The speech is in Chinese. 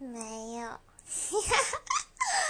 没有。嘻哈哈